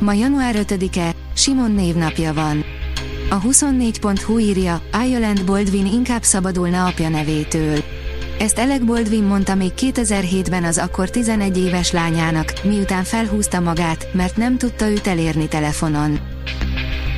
Ma január 5-e, Simon névnapja van. A 24.hu írja, Ireland Baldwin inkább szabadulna apja nevétől. Ezt Alec Baldwin mondta még 2007-ben az akkor 11 éves lányának, miután felhúzta magát, mert nem tudta őt elérni telefonon.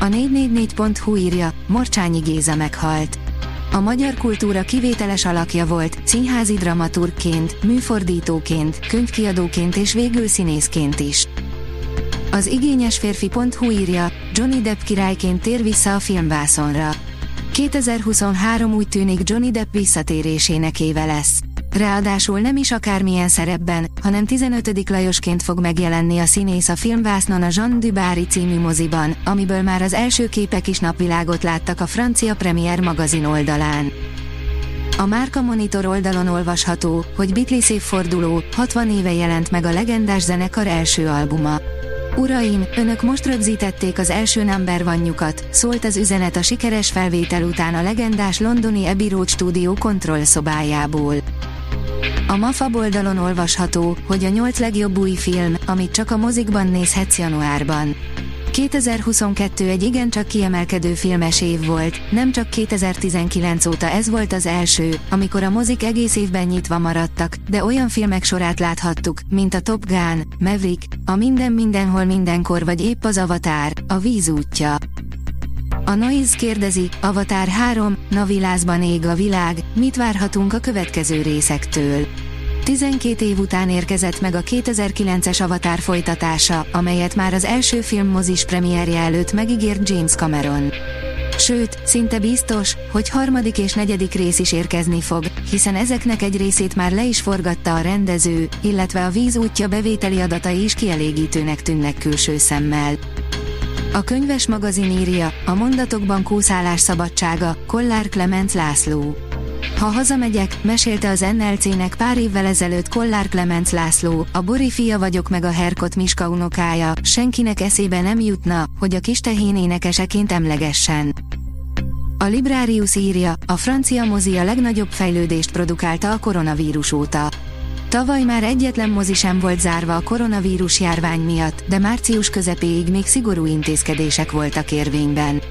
A 444.hu írja, Morcsányi Géza meghalt. A magyar kultúra kivételes alakja volt, színházi dramaturgként, műfordítóként, könyvkiadóként és végül színészként is. Az igényes férfi.hu írja, Johnny Depp királyként tér vissza a filmvászonra. 2023 úgy tűnik Johnny Depp visszatérésének éve lesz. Ráadásul nem is akármilyen szerepben, hanem 15. Lajosként fog megjelenni a színész a filmvásznon a Jean Dubári című moziban, amiből már az első képek is napvilágot láttak a francia Premier magazin oldalán. A Márka Monitor oldalon olvasható, hogy Beatles évforduló, 60 éve jelent meg a legendás zenekar első albuma. Uraim, önök most rögzítették az első number vannyukat, szólt az üzenet a sikeres felvétel után a legendás londoni Abbey Road stúdió kontrollszobájából. A MAFA oldalon olvasható, hogy a nyolc legjobb új film, amit csak a mozikban nézhetsz januárban. 2022 egy igencsak kiemelkedő filmes év volt, nem csak 2019 óta ez volt az első, amikor a mozik egész évben nyitva maradtak, de olyan filmek sorát láthattuk, mint a Top Gun, Maverick, a Minden Mindenhol Mindenkor vagy épp az Avatar, a víz útja. A Noise kérdezi, Avatar 3, Navilázban ég a világ, mit várhatunk a következő részektől? 12 év után érkezett meg a 2009-es Avatar folytatása, amelyet már az első film mozis premierje előtt megígért James Cameron. Sőt, szinte biztos, hogy harmadik és negyedik rész is érkezni fog, hiszen ezeknek egy részét már le is forgatta a rendező, illetve a víz útja bevételi adatai is kielégítőnek tűnnek külső szemmel. A könyves magazin írja, a mondatokban kúszálás szabadsága, Kollár Clemens László. Ha hazamegyek, mesélte az NLC-nek pár évvel ezelőtt Kollár Clemens László, a Bori fia vagyok meg a Herkot Miska unokája, senkinek eszébe nem jutna, hogy a kis tehén énekeseként emlegessen. A Librarius írja, a francia mozi a legnagyobb fejlődést produkálta a koronavírus óta. Tavaly már egyetlen mozi sem volt zárva a koronavírus járvány miatt, de március közepéig még szigorú intézkedések voltak érvényben.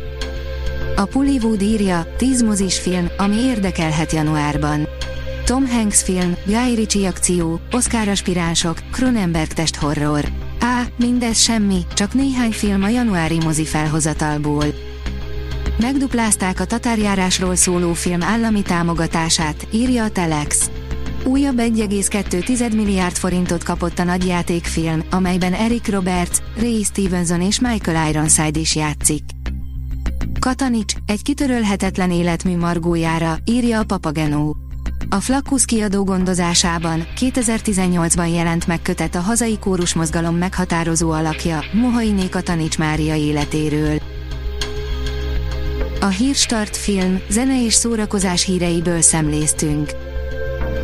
A Pullywood írja, 10 mozis film, ami érdekelhet januárban. Tom Hanks film, Guy Ritchie akció, Oscar aspiránsok, Cronenberg test horror. Á, mindez semmi, csak néhány film a januári mozi felhozatalból. Megduplázták a tatárjárásról szóló film állami támogatását, írja a Telex. Újabb 1,2 milliárd forintot kapott a nagyjátékfilm, amelyben Eric Roberts, Ray Stevenson és Michael Ironside is játszik. Katanics, egy kitörölhetetlen életmű margójára, írja a Papagenó. A Flakus kiadó gondozásában 2018-ban jelent meg kötet a hazai kórusmozgalom meghatározó alakja, Mohainé Katanics Mária életéről. A Hírstart film, zene és szórakozás híreiből szemléztünk.